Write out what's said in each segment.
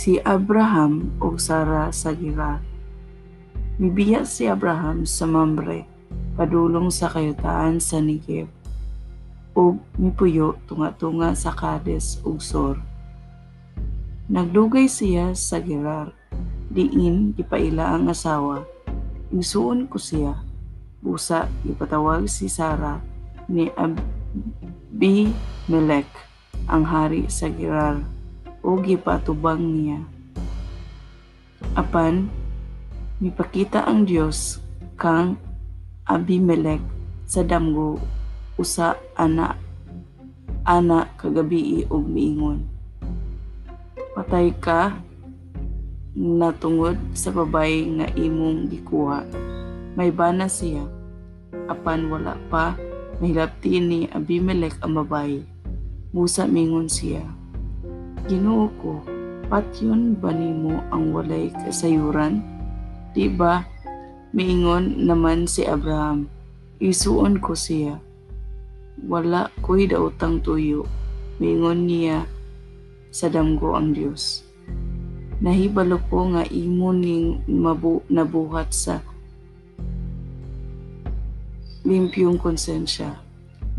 si Abraham o Sara sa Gerar. Mibiya si Abraham sa Mamre, padulong sa kayutaan sa Negev, ug mipuyo tunga-tunga sa Kades ug Sor. Nagdugay siya sa Gerar, diin gipaila ang asawa. Isuon ko siya, busa ipatawag si Sara ni Abimelech ang hari sa Gerar o gipatubang niya. Apan, mipakita ang Dios kang Abimelech sa damgo usa ana ana kagabi og miingon. Patay ka natungod sa babay nga imong gikuha. May bana siya. Apan wala pa mahilapti ni Abimelech ang babae. Musa mingon siya. Ginoo ko, patyon ba nimo ang walay kasayuran? Di ba? Miingon naman si Abraham. Isuon ko siya. Wala ko'y daotang tuyo. Miingon niya sa damgo ang Dios. Nahibalo ko nga imo ning mabu nabuhat sa limpyong konsensya.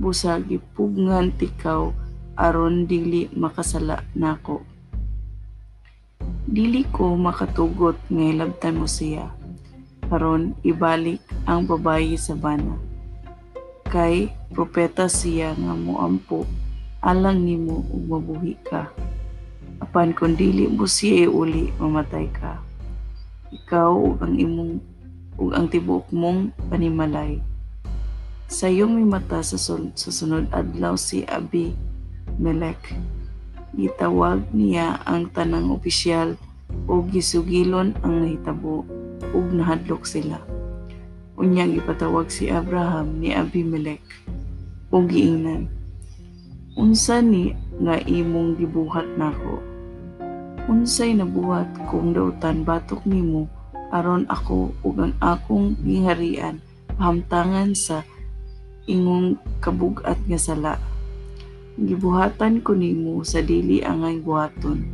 Busag ipugngan tikaw aron dili makasala nako. Dili ko makatugot nga hilabtan mo siya. Karon ibalik ang babayi sa bana. Kay propeta siya nga moampo alang nimo ug mabuhi ka. Apan kung dili mo siya uli mamatay ka. Ikaw ang imong ug ang tibuok mong panimalay. Sa iyong may mata sa, sa sunod adlaw si Abi Melek. Gitawag niya ang tanang opisyal o gisugilon ang nahitabo ug nahadlok sila. Unya gipatawag si Abraham ni Abimelech ug giingnan. Unsa ni nga imong gibuhat nako? Unsay nabuhat kung dautan batok nimo aron ako ug ang akong giharian pahamtangan sa ingong kabugat nga sala gibuhatan ko nimo sa dili angay buhaton.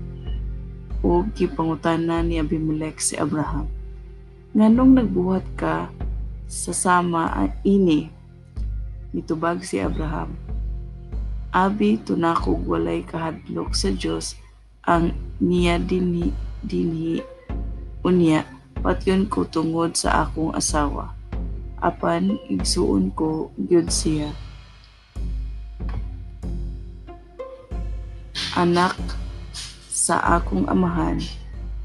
O gipangutana ni Abimelech si Abraham. Nganong nagbuhat ka sa sama ini? Mitubag si Abraham abi tunakog walay kahadlok sa Dios ang niya dinhi dinhi unya. Patyon ko tungod sa akong asawa. Apan igsuon ko gyud siya anak sa akong amahan,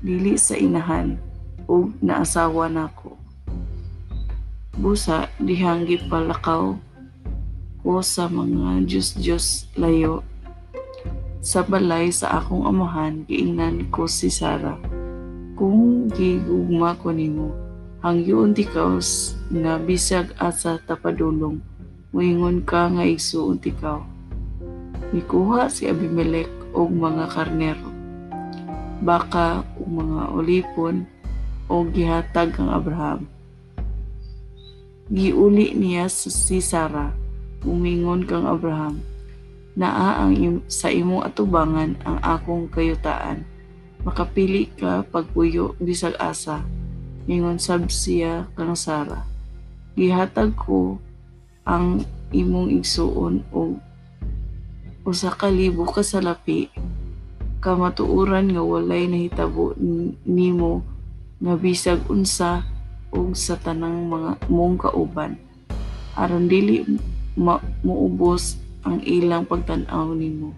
dili sa inahan, ug naasawa nako. Busa dihang gipalakaw ko sa mga Diyos-Diyos layo. Sa balay sa akong amahan, giingnan ko si Sara. Kung gigugma ko nimo, hangyoon tikaw nga bisag asa tapadulong, moingon ka nga igsuon tikaw. Mikuha si Abimelech og mga karnero, baka ug mga olipon o gihatag ang Abraham. Giuli niya si Sarah, umingon kang Abraham, naa ang im- sa imong atubangan ang akong kayutaan. Makapili ka pagpuyo bisag asa. Mingon sab siya kang Sara. Gihatag ko ang imong igsuon og usa ka libo ka salapi kamatuuran nga walay nahitabo nimo nga bisag unsa ug sa tanang mga mong kauban. Aron dili ma muubos ang ilang pagtan-aw nimo.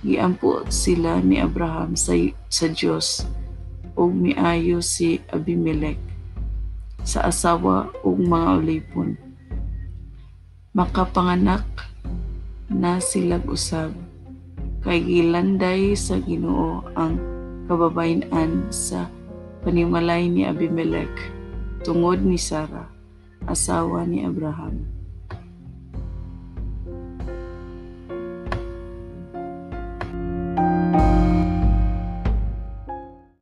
Giampo sila ni Abraham sa sa Dios ug miayo si Abimelech sa asawa ug mga ulipon makapanganak na silag usab. Kay gilanday sa Ginoo ang kababayen-an sa panimalay ni Abimelech tungod ni Sara asawa ni Abraham